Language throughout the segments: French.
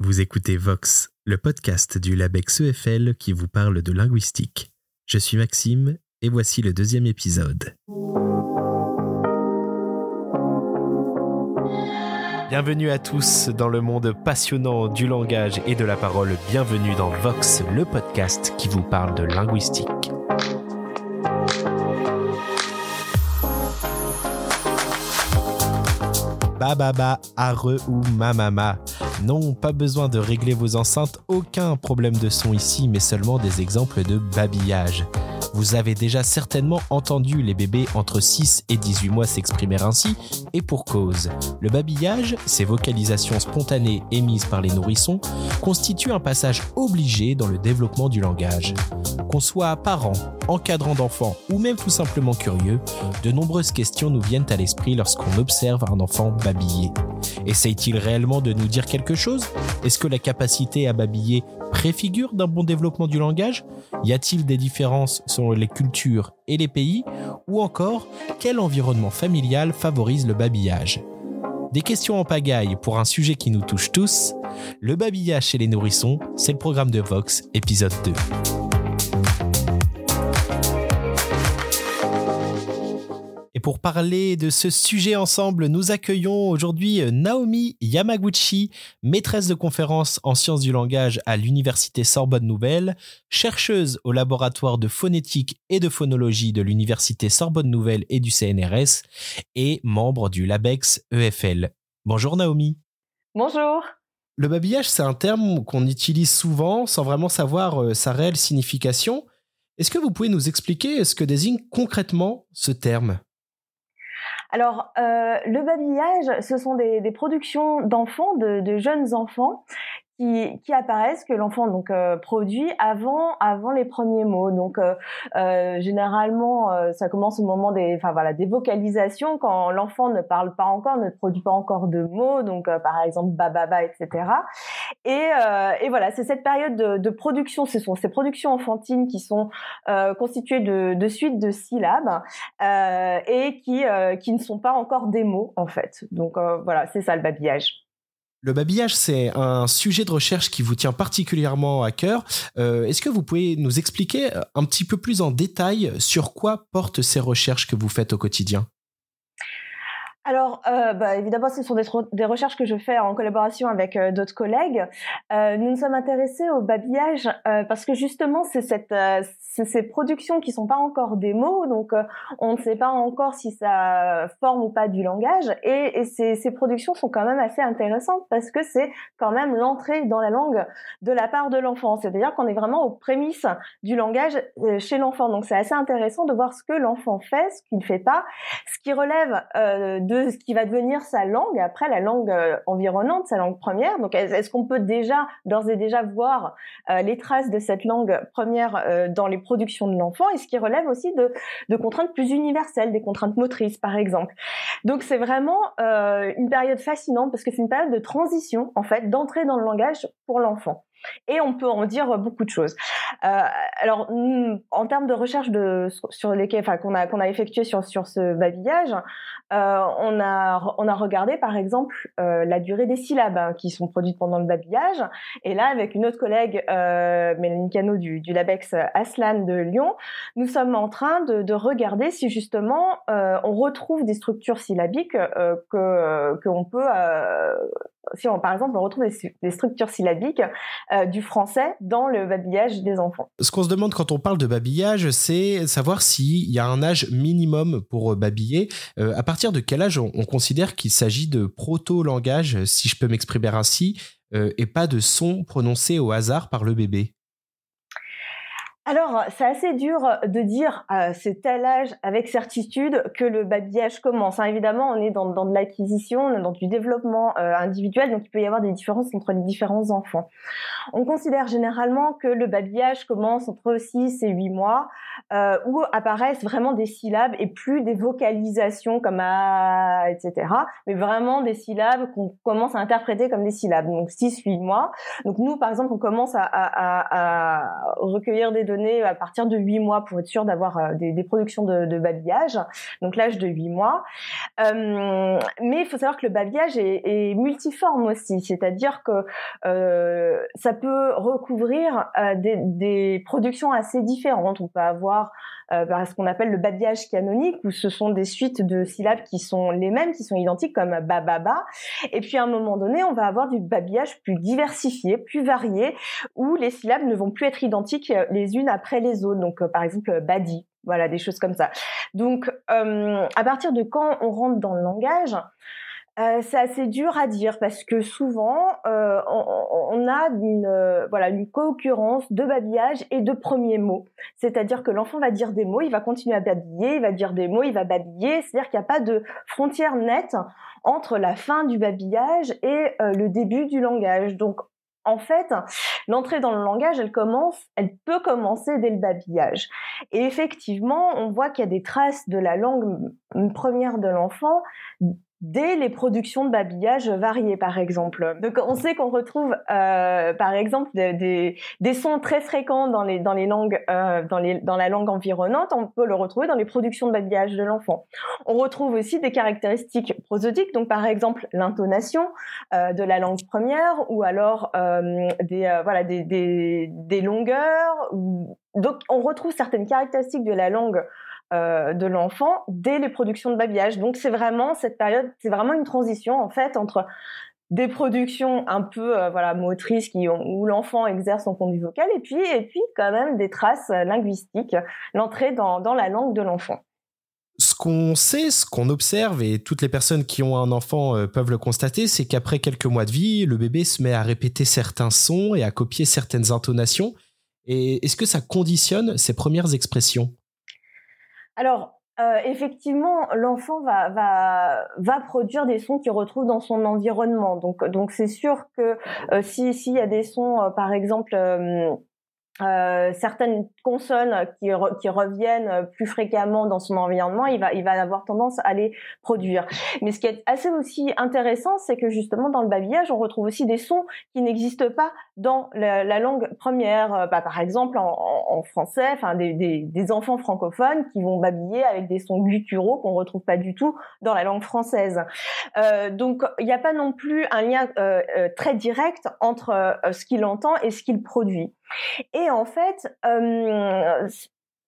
Vous écoutez Vox, le podcast du LabEx EFL qui vous parle de linguistique. Je suis Maxime et voici le deuxième épisode. Bienvenue à tous dans le monde passionnant du langage et de la parole. Bienvenue dans Vox, le podcast qui vous parle de linguistique. Bababa, are ou mamama. Non, pas besoin de régler vos enceintes, aucun problème de son ici, mais seulement des exemples de babillage. Vous avez déjà certainement entendu les bébés entre 6 et 18 mois s'exprimer ainsi, et pour cause. Le babillage, ces vocalisations spontanées émises par les nourrissons, constitue un passage obligé dans le développement du langage. Qu'on soit parent, encadrant d'enfants ou même tout simplement curieux, de nombreuses questions nous viennent à l'esprit lorsqu'on observe un enfant babiller. Essaye-t-il réellement de nous dire quelque chose? Est-ce que la capacité à babiller préfigure d'un bon développement du langage? Y a-t-il des différences selon les cultures et les pays? Ou encore, quel environnement familial favorise le babillage? Des questions en pagaille pour un sujet qui nous touche tous. Le babillage chez les nourrissons, c'est le programme de Vox, épisode 2. Et pour parler de ce sujet ensemble, nous accueillons aujourd'hui Naomi Yamaguchi, maîtresse de conférence en sciences du langage à l'Université Sorbonne Nouvelle, chercheuse au laboratoire de phonétique et de phonologie de l'Université Sorbonne Nouvelle et du CNRS, et membre du LABEX EFL. Bonjour Naomi. Bonjour. Le babillage, c'est un terme qu'on utilise souvent sans vraiment savoir euh, sa réelle signification. Est-ce que vous pouvez nous expliquer ce que désigne concrètement ce terme? Alors, euh, le babillage, ce sont des, productions d'enfants, de, de, jeunes enfants, qui, qui apparaissent que l'enfant donc euh, produit avant avant les premiers mots. Donc euh, euh généralement euh, ça commence au moment des enfin voilà des vocalisations quand l'enfant ne parle pas encore, ne produit pas encore de mots. Donc par exemple bababa etc. Et, et voilà c'est cette période de, de, production. Ce sont ces productions enfantines qui sont constituées de, de suites de syllabes et qui qui ne sont pas encore des mots en fait. Donc voilà c'est ça le babillage. Le babillage, c'est un sujet de recherche qui vous tient particulièrement à cœur. Euh, est-ce que vous pouvez nous expliquer un petit peu plus en détail sur quoi portent ces recherches que vous faites au quotidien? Alors, euh, bah, évidemment, ce sont des, recherches que je fais en collaboration avec euh, d'autres collègues. Euh, nous nous sommes intéressés au babillage euh, parce que justement, c'est euh, ces productions qui sont pas encore des mots, donc on ne sait pas encore si ça forme ou pas du langage. Et, et ces, ces, productions sont quand même assez intéressantes parce que c'est quand même l'entrée dans la langue de la part de l'enfant. C'est-à-dire qu'on est vraiment aux prémices du langage chez l'enfant. Donc, c'est assez intéressant de voir ce que l'enfant fait, ce qu'il ne fait pas, ce qui relève de ce qui va devenir sa langue après la langue euh, environnante, sa langue première. Donc est-ce qu'on peut déjà d'ores et déjà voir euh, les traces de cette langue première euh, dans les productions de l'enfant et ce qui relève aussi de, de, contraintes plus universelles, des contraintes motrices par exemple. Donc c'est vraiment une période fascinante parce que c'est une période de transition en fait, d'entrée dans le langage pour l'enfant. Et on peut en dire beaucoup de choses. Euh, alors, en termes de recherche de, sur lesquels, enfin, qu'on a qu'on a effectué sur sur ce babillage, euh, on a on a regardé par exemple euh, la durée des syllabes hein, qui sont produites pendant le babillage. Et là, avec une autre collègue, euh, Mélanie Cano du, du Labex Aslan de Lyon, nous sommes en train de, de regarder si justement euh, on retrouve des structures syllabiques euh, que qu'on peut si on, par exemple on retrouve des, structures syllabiques euh, du français dans le babillage des enfants. Ce qu'on se demande quand on parle de babillage, c'est savoir s'il y a un âge minimum pour euh, babiller. Euh, à partir de quel âge on, on considère qu'il s'agit de proto-langage, si je peux m'exprimer ainsi, et pas de son prononcé au hasard par le bébé? Alors, c'est assez dur de dire euh, c'est tel âge avec certitude que le babillage commence. Hein. Évidemment, on est dans, de l'acquisition, dans du développement euh, individuel, donc il peut y avoir des différences entre les différents enfants. On considère généralement que le babillage commence entre 6 et 8 mois, euh, où apparaissent vraiment des syllabes et plus des vocalisations comme a, etc., mais vraiment des syllabes qu'on commence à interpréter comme des syllabes. Donc 6-8 mois. Donc nous, par exemple, on commence à, à recueillir des données à partir de 8 mois pour être sûr d'avoir des, des, productions de, babillage, donc l'âge de 8 mois. mais il faut savoir que le babillage est, multiforme aussi, c'est-à-dire que ça peut recouvrir des, des productions assez différentes. On peut avoir euh, ce qu'on appelle le babillage canonique, où ce sont des suites de syllabes qui sont les mêmes, qui sont identiques, comme bababa. Et puis à un moment donné, on va avoir du babillage plus diversifié, plus varié, où les syllabes ne vont plus être identiques euh, les unes après les autres. Donc euh, par exemple, badi, voilà, des choses comme ça. Donc euh, à partir de quand on rentre dans le langage, euh, c'est assez dur à dire parce que souvent euh, on, a une euh, voilà une co-occurrence de babillage et de premiers mots. C'est-à-dire que l'enfant va dire des mots, il va continuer à babiller, il va dire des mots, il va babiller. C'est-à-dire qu'il n'y a pas de frontière nette entre la fin du babillage et le début du langage. Donc en fait, l'entrée dans le langage, elle commence, elle peut commencer dès le babillage. Et effectivement, on voit qu'il y a des traces de la langue première de l'enfant dès les productions de babillage variées, par exemple. Donc, on sait qu'on retrouve, euh, par exemple, des, des, sons très fréquents dans les, dans les langues, euh, dans, les, dans la langue environnante. On peut le retrouver dans les productions de babillage de l'enfant. On retrouve aussi des caractéristiques prosodiques, donc par exemple l'intonation euh, de la langue première, ou alors euh, des, euh, voilà, des, des, des longueurs. Donc, on retrouve certaines caractéristiques de la langue euh, de l'enfant dès les productions de babillage. Donc c'est vraiment cette période, c'est vraiment une transition en fait entre des productions un peu euh, voilà motrices qui où l'enfant exerce son conduit vocal et puis et puis quand même des traces linguistiques, l'entrée dans, dans la langue de l'enfant. Ce qu'on sait, ce qu'on observe, et toutes les personnes qui ont un enfant euh, peuvent le constater, c'est qu'après quelques mois de vie, le bébé se met à répéter certains sons et à copier certaines intonations. Et est-ce que ça conditionne ses premières expressions? Alors, euh, effectivement, l'enfant va, va, va produire des sons qu'il retrouve dans son environnement. Donc, donc c'est sûr que euh, si s'il y a des sons, euh, par exemple, euh, certaines consonnes qui, reviennent plus fréquemment dans son environnement, il va, avoir tendance à les produire. Mais ce qui est assez aussi intéressant, c'est que justement dans le babillage, on retrouve aussi des sons qui n'existent pas dans la, la, langue première. Euh, bah, par exemple, en, français, enfin des, enfants francophones qui vont babiller avec des sons gutturaux qu'on retrouve pas du tout dans la langue française. Euh, donc, il n'y a pas non plus un lien euh, euh très direct entre euh, ce qu'il entend et ce qu'il produit. Et en fait, euh,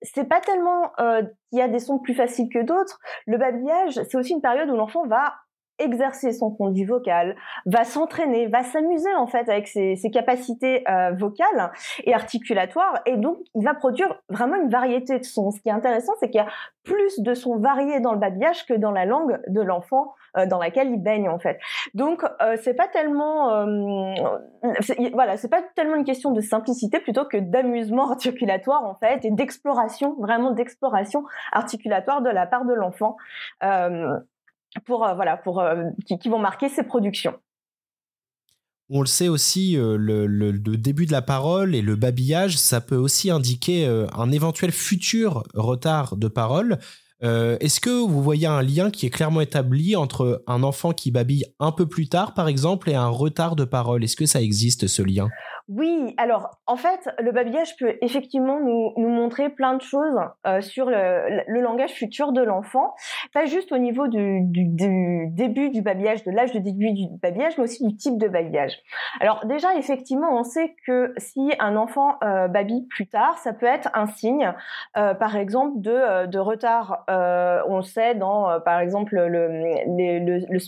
c'est pas tellement euh, qu'il y a des sons plus faciles que d'autres. Le babillage, c'est aussi une période où l'enfant va exercer son conduit vocal, va s'entraîner, va s'amuser en fait avec ses, ses capacités euh, vocales et articulatoires, et donc il va produire vraiment une variété de sons. Ce qui est intéressant, c'est qu'il y a plus de sons variés dans le babillage que dans la langue de l'enfant euh, dans laquelle il baigne en fait. Donc euh, c'est pas tellement, euh, voilà, c'est pas tellement une question de simplicité plutôt que d'amusement articulatoire en fait et d'exploration, vraiment d'exploration articulatoire de la part de l'enfant. Pour euh, voilà pour euh, qui, vont marquer ces productions. On le sait aussi, euh, le, début de la parole et le babillage, ça peut aussi indiquer un éventuel futur retard de parole. Est-ce que vous voyez un lien qui est clairement établi entre un enfant qui babille un peu plus tard, par exemple, et un retard de parole? Est-ce que ça existe, ce lien? Oui, alors en fait, le babillage peut effectivement nous, nous montrer plein de choses euh, sur le, le, langage futur de l'enfant, pas juste au niveau du, du, du début du babillage, de l'âge de début du babillage, mais aussi du type de babillage. Alors déjà, effectivement, on sait que si un enfant euh, babille plus tard, ça peut être un signe, euh, par exemple, de, euh, de retard. Euh, on sait dans, par exemple, le, le, le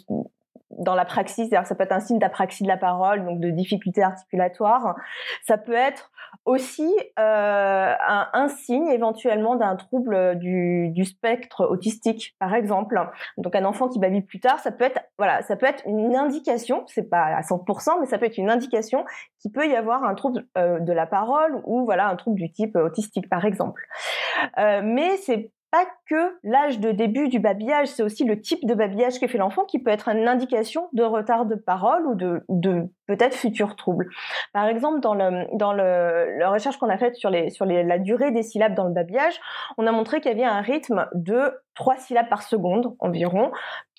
dans la praxis, c'est-à-dire ça peut être un signe d'apraxie de la parole, donc de difficulté articulatoire. Ça peut être aussi euh, un, un, signe éventuellement d'un trouble du, du, spectre autistique, par exemple. Donc un enfant qui babille plus tard, ça peut être voilà, ça peut être une indication, c'est pas à 100%, mais ça peut être une indication qu'il peut y avoir un trouble euh, de la parole ou voilà un trouble du type autistique, par exemple. Euh, mais c'est pas l'âge de début du babillage, c'est aussi le type de babillage que fait l'enfant qui peut être une indication de retard de parole ou de, peut-être futurs troubles. Par exemple, dans, la recherche qu'on a faite sur, la durée des syllabes dans le babillage, on a montré qu'il y avait un rythme de trois syllabes par seconde environ,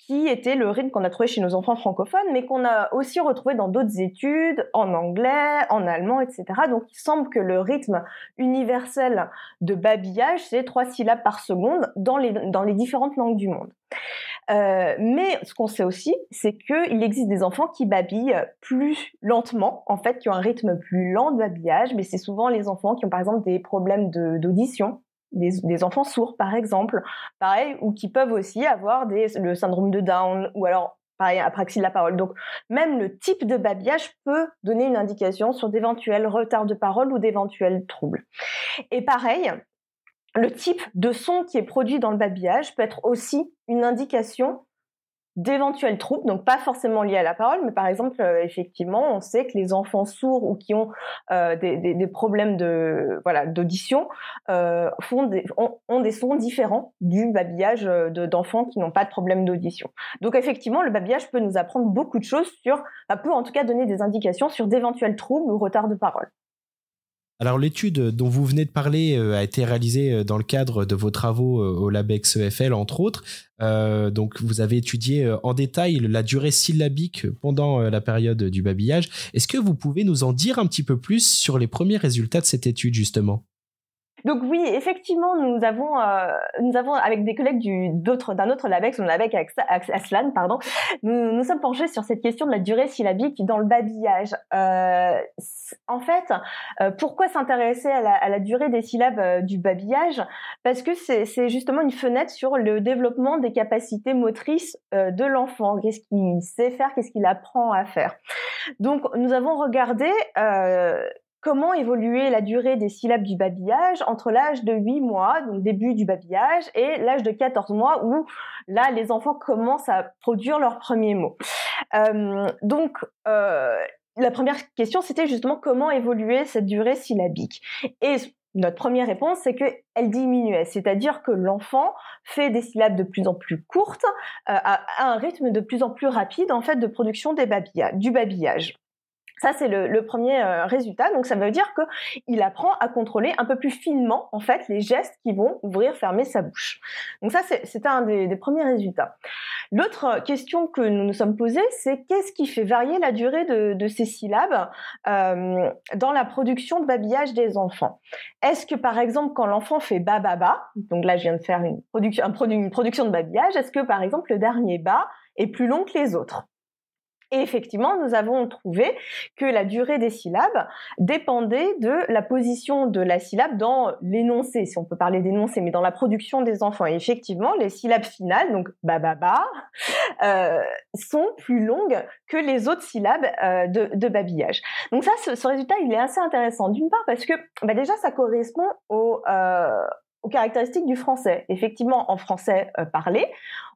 qui était le rythme qu'on a trouvé chez nos enfants francophones, mais qu'on a aussi retrouvé dans d'autres études, en anglais, en allemand, etc. Donc il semble que le rythme universel de babillage, c'est trois syllabes par seconde dans les, différentes langues du monde. Euh, mais ce qu'on sait aussi, c'est qu'il existe des enfants qui babillent plus lentement, en fait, qui ont un rythme plus lent de babillage, mais c'est souvent les enfants qui ont par exemple des problèmes d'audition, des, enfants sourds par exemple, pareil, ou qui peuvent aussi avoir le syndrome de Down, ou alors pareil, apraxie de la parole. Donc même le type de babillage peut donner une indication sur d'éventuels retards de parole ou d'éventuels troubles. Et pareil, le type de son qui est produit dans le babillage peut être aussi une indication d'éventuels troubles, donc pas forcément liés à la parole, mais par exemple, euh, effectivement, on sait que les enfants sourds ou qui ont euh, des, problèmes de voilà d'audition euh, font ont, des sons différents du babillage d'enfants qui n'ont pas de problème d'audition. Donc effectivement, le babillage peut nous apprendre beaucoup de choses sur, peut en tout cas donner des indications sur d'éventuels troubles ou retards de parole. Alors l'étude dont vous venez de parler euh, a été réalisée euh, dans le cadre de vos travaux euh, au LabEx EFL entre autres. donc vous avez étudié en détail la durée syllabique pendant la période du babillage. Est-ce que vous pouvez nous en dire un petit peu plus sur les premiers résultats de cette étude justement? Donc oui, effectivement, nous avons, euh, nous avons avec des collègues du, d'un autre LABEX, on LABEX Aslan, pardon, nous nous sommes penchés sur cette question de la durée syllabique dans le babillage. Euh, en fait, euh, pourquoi s'intéresser à la, à la, durée des syllabes euh, du babillage? Parce que c'est, c'est justement une fenêtre sur le développement des capacités motrices euh, de l'enfant. Qu'est-ce qu'il sait faire? Qu'est-ce qu'il apprend à faire? Donc, nous avons regardé comment évoluer la durée des syllabes du babillage entre l'âge de 8 mois, donc début du babillage, et l'âge de 14 mois où là les enfants commencent à produire leurs premiers mots. Euh, donc euh, la première question c'était justement comment évoluer cette durée syllabique. Et notre première réponse, c'est qu'elle diminuait, c'est-à-dire que l'enfant fait des syllabes de plus en plus courtes euh, à, un rythme de plus en plus rapide en fait de production du babillage. Ça, c'est le, premier euh, résultat. Donc, ça veut dire qu'il apprend à contrôler un peu plus finement, en fait, les gestes qui vont ouvrir, fermer sa bouche. Donc, ça, c'est un des, premiers résultats. L'autre question que nous nous sommes posées, c'est qu'est-ce qui fait varier la durée de, ces syllabes euh, dans la production de babillage des enfants? Est-ce que, par exemple, quand l'enfant fait ba ba donc là, je viens de faire une, production, une production de babillage, est-ce que, par exemple, le dernier ba est plus long que les autres? Et effectivement, nous avons trouvé que la durée des syllabes dépendait de la position de la syllabe dans l'énoncé, si on peut parler d'énoncé, mais dans la production des enfants. Et effectivement, les syllabes finales, donc ba euh, sont plus longues que les autres syllabes euh, de, babillage. Donc ça, ce, résultat, il est assez intéressant. D'une part parce que bah déjà, ça correspond au, euh, caractéristiques du français. Effectivement, en français euh, parlé,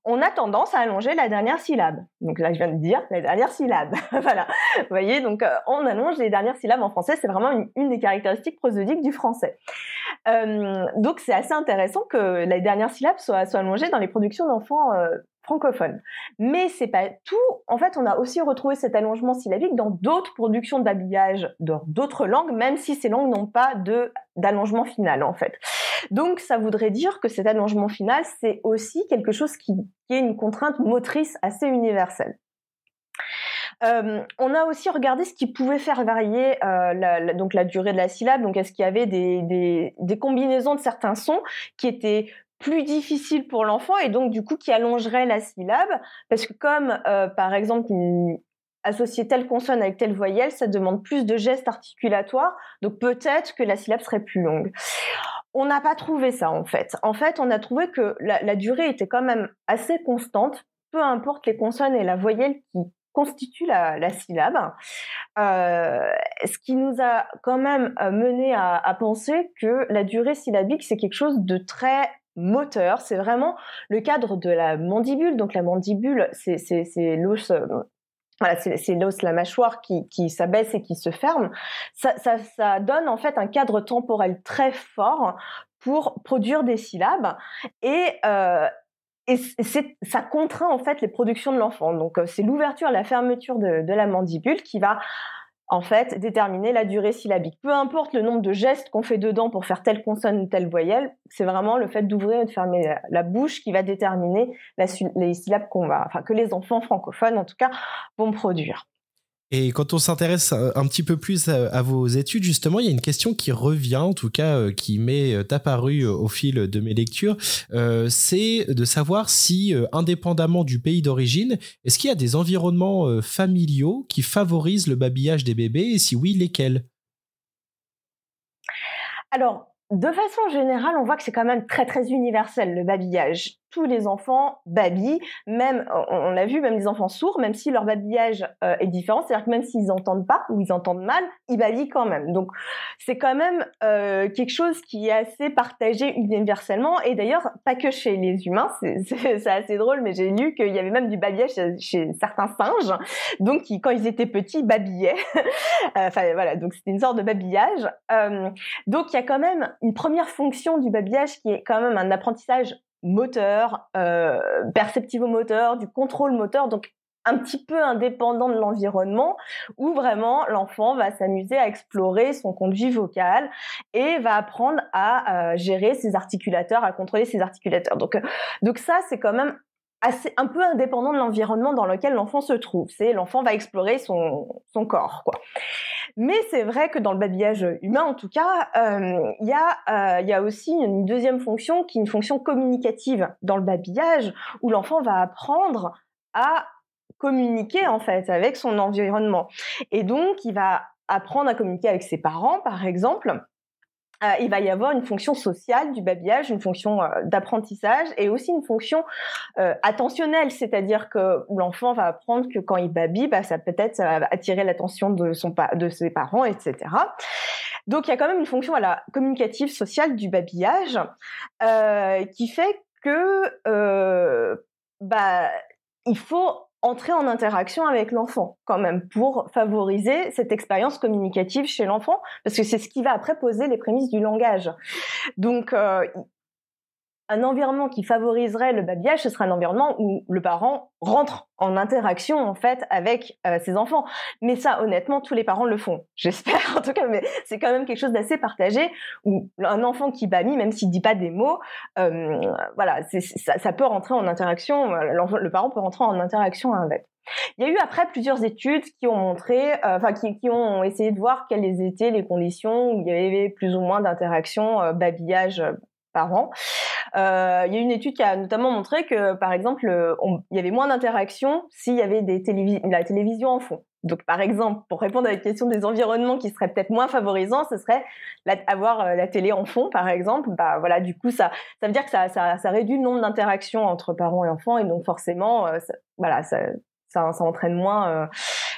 on a tendance à allonger la dernière syllabe. Donc là, je viens de dire la dernière syllabe. voilà. Vous voyez, donc euh, on allonge les dernières syllabes en français. C'est vraiment une, des caractéristiques prosodiques du français. Euh, donc c'est assez intéressant que les dernières syllabes soient, soient allongées dans les productions d'enfants francophone. Mais c'est pas tout. En fait, on a aussi retrouvé cet allongement syllabique dans d'autres productions de babillage dans d'autres langues, même si ces langues n'ont pas d'allongement final en fait. Donc, ça voudrait dire que cet allongement final, c'est aussi quelque chose qui, est une contrainte motrice assez universelle. Euh, on a aussi regardé ce qui pouvait faire varier euh, la, donc la durée de la syllabe. Donc, est-ce qu'il y avait des, combinaisons de certains sons qui étaient plus difficile pour l'enfant et donc du coup qui allongerait la syllabe? Parce que comme euh, par exemple associer telle consonne avec telle voyelle, ça demande plus de gestes articulatoires, donc peut-être que la syllabe serait plus longue. On n'a pas trouvé ça en fait. En fait, on a trouvé que la, durée était quand même assez constante, peu importe les consonnes et la voyelle qui constituent la, syllabe. Euh, ce qui nous a quand même euh, mené à, à penser que la durée syllabique, c'est quelque chose de très moteur. C'est vraiment le cadre de la mandibule. Donc la mandibule, c'est l'os. Voilà, c'est l'os, la mâchoire qui, qui s'abaisse et qui se ferme. Ça, ça, ça donne en fait un cadre temporel très fort pour produire des syllabes et euh, et ça contraint en fait les productions de l'enfant. Donc euh, c'est l'ouverture, la fermeture de, de, la mandibule qui va en fait, déterminer la durée syllabique. Peu importe le nombre de gestes qu'on fait dedans pour faire telle consonne ou telle voyelle, c'est vraiment le fait d'ouvrir et de fermer la, bouche qui va déterminer les syllabes qu'on va, enfin, que les enfants francophones, en tout cas, vont produire. Et quand on s'intéresse un petit peu plus à, vos études, justement, il y a une question qui revient, en tout cas, euh, qui m'est euh, apparue euh, au fil de mes lectures, c'est de savoir si, indépendamment du pays d'origine, est-ce qu'il y a des environnements familiaux qui favorisent le babillage des bébés, et si oui, lesquels? Alors, de façon générale, on voit que c'est quand même très très universel le babillage tous les enfants babillent, même, on, l'a vu, même les enfants sourds, même si leur babillage euh, est différent, c'est-à-dire que même s'ils n'entendent pas ou ils entendent mal, ils babillent quand même. Donc c'est quand même euh, quelque chose qui est assez partagé universellement, et d'ailleurs pas que chez les humains, c'est assez drôle, mais j'ai lu qu'il y avait même du babillage chez, certains singes, donc qui, quand ils étaient petits, babillaient. enfin voilà, donc c'était une sorte de babillage. Euh, donc il y a quand même une première fonction du babillage qui est quand même un apprentissage moteur, euh, perceptivo-moteur, du contrôle moteur, donc un petit peu indépendant de l'environnement, où vraiment l'enfant va s'amuser à explorer son conduit vocal et va apprendre à euh, gérer ses articulateurs, à contrôler ses articulateurs. Donc, euh, donc ça, c'est quand même assez un peu indépendant de l'environnement dans lequel l'enfant se trouve. C'est l'enfant va explorer son, son corps, quoi. Mais c'est vrai que dans le babillage humain, en tout cas, euh, il y, euh, y a aussi une deuxième fonction qui est une fonction communicative dans le babillage, où l'enfant va apprendre à communiquer en fait avec son environnement. Et donc, il va apprendre à communiquer avec ses parents, par exemple, euh, il va y avoir une fonction sociale du babillage, une fonction euh, d'apprentissage et aussi une fonction euh, attentionnelle, c'est-à-dire que l'enfant va apprendre que quand il babille, bah, ça peut-être attirer l'attention de son de ses parents, etc. Donc il y a quand même une fonction voilà, communicative, sociale du babillage qui fait que bah, il faut entrer en interaction avec l'enfant quand même pour favoriser cette expérience communicative chez l'enfant parce que c'est ce qui va après poser les prémices du langage. Donc euh, un environnement qui favoriserait le babillage, ce serait un environnement où le parent rentre en interaction en fait avec euh, ses enfants. Mais ça, honnêtement, tous les parents le font. J'espère en tout cas, mais c'est quand même quelque chose d'assez partagé où un enfant qui babille, même s'il dit pas des mots, euh, voilà, ça, ça, peut rentrer en interaction. Le parent peut rentrer en interaction avec. Il y a eu après plusieurs études qui ont montré, euh, enfin qui, qui, ont essayé de voir quelles étaient les conditions où il y avait plus ou moins d'interaction euh, babillage. Euh, il y a une étude qui a notamment montré que, par exemple, il y avait moins d'interactions s'il y avait des la télévision en fond. Donc, par exemple, pour répondre à la question des environnements qui seraient peut-être moins favorisants, ce serait avoir euh, la télé en fond, par exemple. Bah voilà, du coup, ça, ça veut dire que ça, réduit le nombre d'interactions entre parents et enfants, et donc forcément, euh, ça, voilà, ça, ça, entraîne moins euh,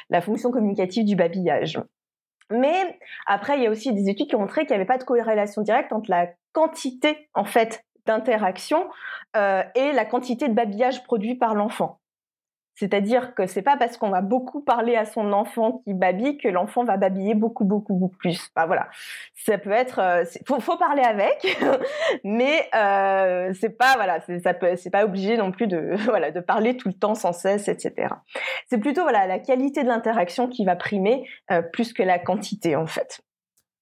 la fonction communicative du babillage. Mais après, il y a aussi des études qui ont montré qu'il n'y avait pas de corrélation directe entre la quantité en fait d'interaction euh, et la quantité de babillage produit par l'enfant. C'est-à-dire que c'est pas parce qu'on va beaucoup parler à son enfant qui babille que l'enfant va babiller beaucoup beaucoup beaucoup plus. Bah voilà, ça peut être, euh, faut, parler avec, mais euh, c'est pas voilà, ça c'est pas obligé non plus de voilà de parler tout le temps sans cesse, etc. C'est plutôt voilà la qualité de l'interaction qui va primer euh, plus que la quantité en fait.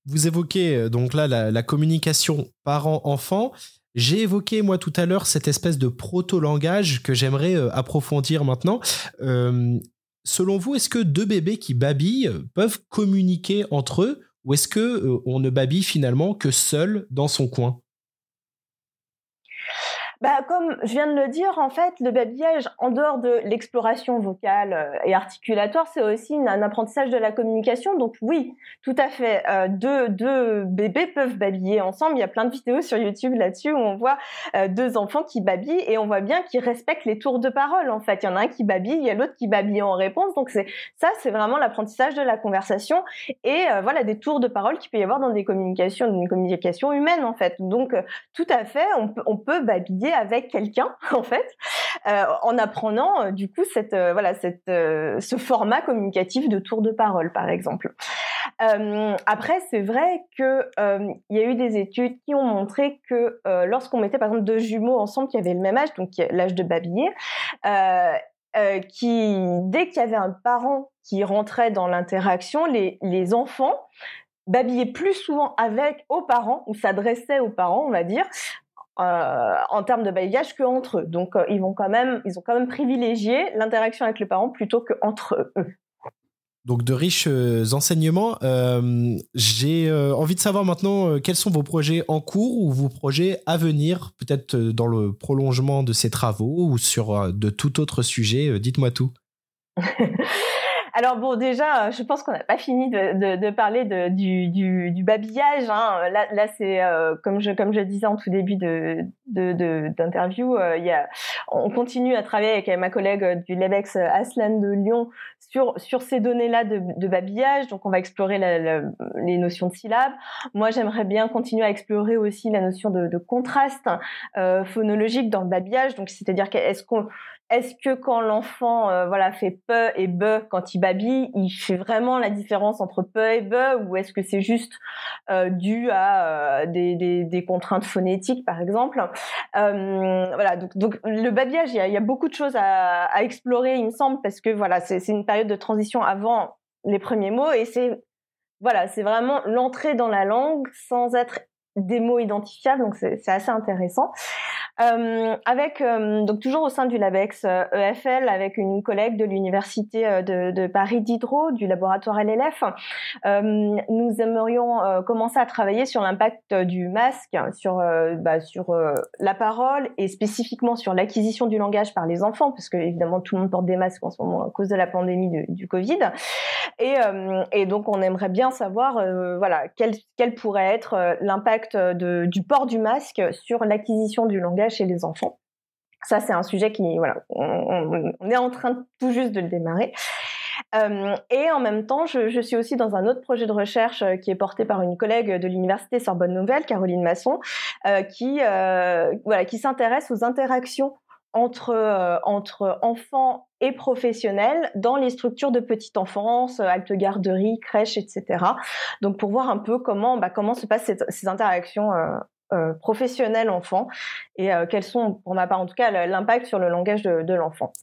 Vous évoquez donc là la, communication parent-enfant. J'ai évoqué moi tout à l'heure cette espèce de proto-langage que j'aimerais euh, approfondir maintenant. Euh, selon vous, est-ce que deux bébés qui babillent peuvent communiquer entre eux ou est-ce que on ne babille finalement que seul dans son coin? Bah, comme je viens de le dire, en fait, le babillage, en dehors de l'exploration vocale euh, et articulatoire, c'est aussi un apprentissage de la communication. Donc oui, tout à fait. Euh, deux, bébés peuvent babiller ensemble. Il y a plein de vidéos sur YouTube là-dessus où on voit euh, deux enfants qui babillent et on voit bien qu'ils respectent les tours de parole. En fait, il y en a un qui babille, il y a l'autre qui babille en réponse. Donc c'est ça, c'est vraiment l'apprentissage de la conversation et voilà des tours de parole qu'il peut y avoir dans des communications, une communication humaine en fait. Donc tout à fait, on peut babiller avec quelqu'un en fait, euh, en apprenant euh, du coup cette euh, voilà cette ce format communicatif de tour de parole par exemple. après, c'est vrai que il y a eu des études qui ont montré que lorsqu'on mettait par exemple deux jumeaux ensemble qui avaient le même âge, donc l'âge de babiller, qui, dès qu'il y avait un parent qui rentrait dans l'interaction, les, les enfants babillaient plus souvent avec aux parents ou s'adressaient aux parents, on va dire, euh, en termes de babillage qu'entre eux. Donc euh, ils vont quand même, ils ont quand même privilégié l'interaction avec le parent plutôt qu'entre eux. Donc de riches euh, enseignements. J'ai envie de savoir maintenant quels sont vos projets en cours ou vos projets à venir, peut-être dans le prolongement de ces travaux ou sur de tout autre sujet. Dites-moi tout. Alors bon, déjà, euh, je pense qu'on n'a pas fini de, parler du, babillage. Hein. Là, c'est euh, comme je comme je disais en tout début de d'interview, euh, on continue à travailler avec ma collègue du Lebex Aslan de Lyon sur sur ces données-là de, babillage. Donc, on va explorer les notions de syllabes. Moi, j'aimerais bien continuer à explorer aussi la notion de, contraste phonologique dans le babillage. Donc, c'est-à-dire qu'est-ce qu'on est-ce que quand l'enfant euh, voilà fait peu et be quand il babille, il fait vraiment la différence entre peu et be ou est-ce que c'est juste euh, dû à euh, des, des, des, contraintes phonétiques par exemple? Voilà donc, donc le babillage, il y a, y a beaucoup de choses à, à, explorer, il me semble, parce que voilà c'est une période de transition avant les premiers mots et c'est voilà c'est vraiment l'entrée dans la langue sans être des mots identifiables donc c'est assez intéressant. Euh, avec euh, donc toujours au sein du LABEX EFL euh, avec une collègue de l'université de, de, Paris Diderot du laboratoire LLF, nous aimerions commencer à travailler sur l'impact du masque sur bah, la parole et spécifiquement sur l'acquisition du langage par les enfants parce que évidemment tout le monde porte des masques en ce moment à cause de la pandémie du, Covid. Et, donc on aimerait bien savoir voilà quel pourrait être l'impact du port du masque sur l'acquisition du langage chez les enfants. Ça, c'est un sujet qui, voilà, on, est en train tout juste de le démarrer. Euh, et en même temps, je, suis aussi dans un autre projet de recherche euh, qui est porté par une collègue de l'université Sorbonne Nouvelle, Caroline Masson, euh, qui voilà, qui s'intéresse aux interactions entre entre enfants et professionnels dans les structures de petite enfance, halte garderie, crèche, etc. Donc pour voir un peu comment bah, comment se passent ces, interactions euh, professionnel enfant et euh, quels sont, pour ma part en tout cas, l'impact sur le langage de, l'enfant.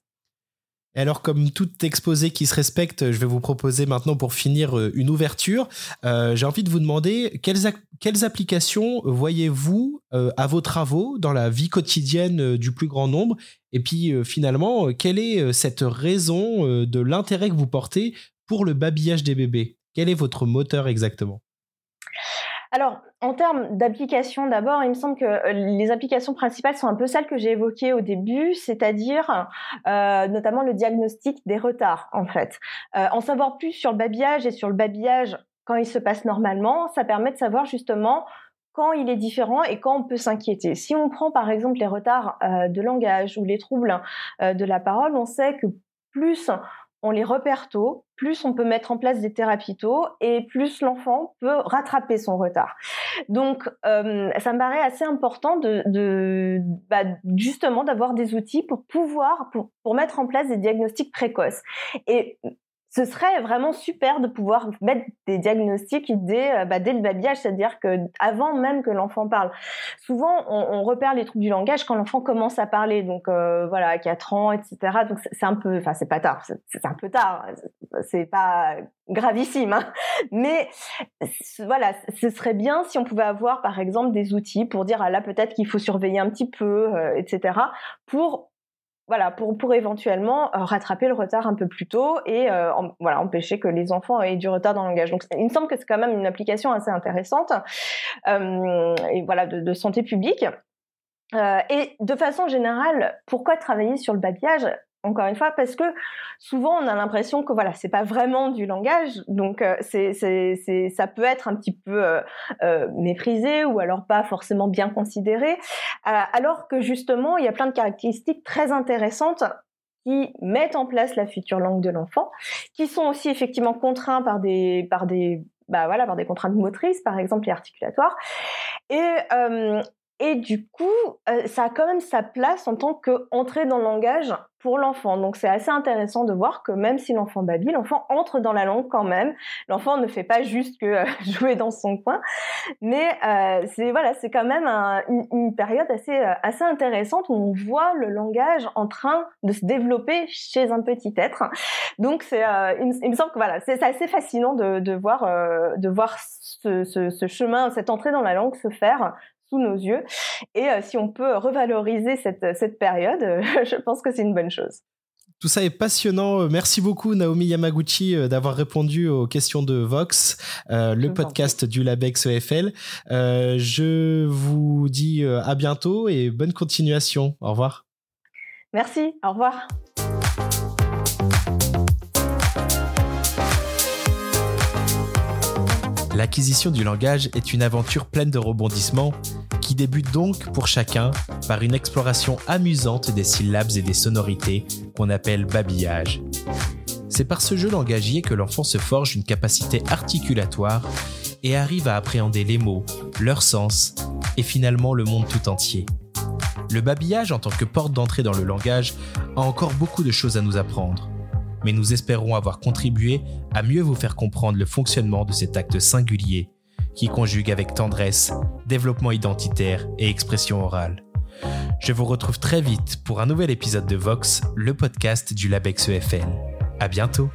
Alors, comme tout exposé qui se respecte, je vais vous proposer maintenant pour finir euh, une ouverture. J'ai envie de vous demander quelles, quelles applications voyez-vous à vos travaux dans la vie quotidienne du plus grand nombre? Et puis finalement, quelle est cette raison de l'intérêt que vous portez pour le babillage des bébés? Quel est votre moteur exactement? Alors, en termes d'applications, d'abord, il me semble que euh, les applications principales sont un peu celles que j'ai évoquées au début, c'est-à-dire euh, notamment le diagnostic des retards, en fait. Euh, en savoir plus sur le babillage et sur le babillage quand il se passe normalement, ça permet de savoir justement quand il est différent et quand on peut s'inquiéter. Si on prend par exemple les retards de langage ou les troubles de la parole, on sait que plus on les repère tôt, plus on peut mettre en place des thérapies tôt et plus l'enfant peut rattraper son retard. Donc, euh, ça me paraît assez important de, bah, justement d'avoir des outils pour pouvoir pour, mettre en place des diagnostics précoces. Et ce serait vraiment super de pouvoir mettre des diagnostics dès, euh, bah, dès le babillage, c'est-à-dire que avant même que l'enfant parle. Souvent, on, repère les troubles du langage quand l'enfant commence à parler, donc euh, voilà, à 4 ans, etc. Donc c'est un peu, enfin c'est pas tard, c'est un peu tard, c'est pas gravissime, hein. mais voilà, ce serait bien si on pouvait avoir par exemple des outils pour dire ah là peut-être qu'il faut surveiller un petit peu, euh, etc. pour voilà, pour, pour éventuellement euh, rattraper le retard un peu plus tôt et euh, voilà, empêcher que les enfants aient du retard dans le langage. Donc, il me semble que c'est quand même une application assez intéressante euh, et voilà de, santé publique. Euh, et de façon générale, pourquoi travailler sur le babillage? Encore une fois, parce que souvent on a l'impression que voilà, c'est pas vraiment du langage, donc euh, ça peut être un petit peu euh, euh, méprisé ou alors pas forcément bien considéré, alors que justement il y a plein de caractéristiques très intéressantes qui mettent en place la future langue de l'enfant, qui sont aussi effectivement contraints par des par des bah voilà par des contraintes motrices par exemple et articulatoires. Et et du coup, ça a quand même sa place en tant qu'entrée dans le langage l'enfant. Donc c'est assez intéressant de voir que même si l'enfant babille, l'enfant entre dans la langue quand même. L'enfant ne fait pas juste que euh, jouer dans son coin, mais euh, c'est voilà, c'est quand même une, période assez euh, assez intéressante où on voit le langage en train de se développer chez un petit être. Donc c'est, il, me semble que voilà, c'est assez fascinant de, de voir de voir ce, ce, ce chemin, cette entrée dans la langue se faire sous nos yeux. Et euh, si on peut revaloriser cette, cette période, je pense que c'est une bonne chose. Tout ça est passionnant. Merci beaucoup Naomi Yamaguchi euh, d'avoir répondu aux questions de Vox, euh, le podcast du Labex EFL. je vous dis à bientôt et bonne continuation. Au revoir. Merci, au revoir. L'acquisition du langage est une aventure pleine de rebondissements qui débute donc pour chacun par une exploration amusante des syllabes et des sonorités qu'on appelle babillage. C'est par ce jeu langagier que l'enfant se forge une capacité articulatoire et arrive à appréhender les mots, leur sens et finalement le monde tout entier. Le babillage en tant que porte d'entrée dans le langage a encore beaucoup de choses à nous apprendre mais nous espérons avoir contribué à mieux vous faire comprendre le fonctionnement de cet acte singulier qui conjugue avec tendresse développement identitaire et expression orale. Je vous retrouve très vite pour un nouvel épisode de Vox, le podcast du LabEx EFL. À bientôt!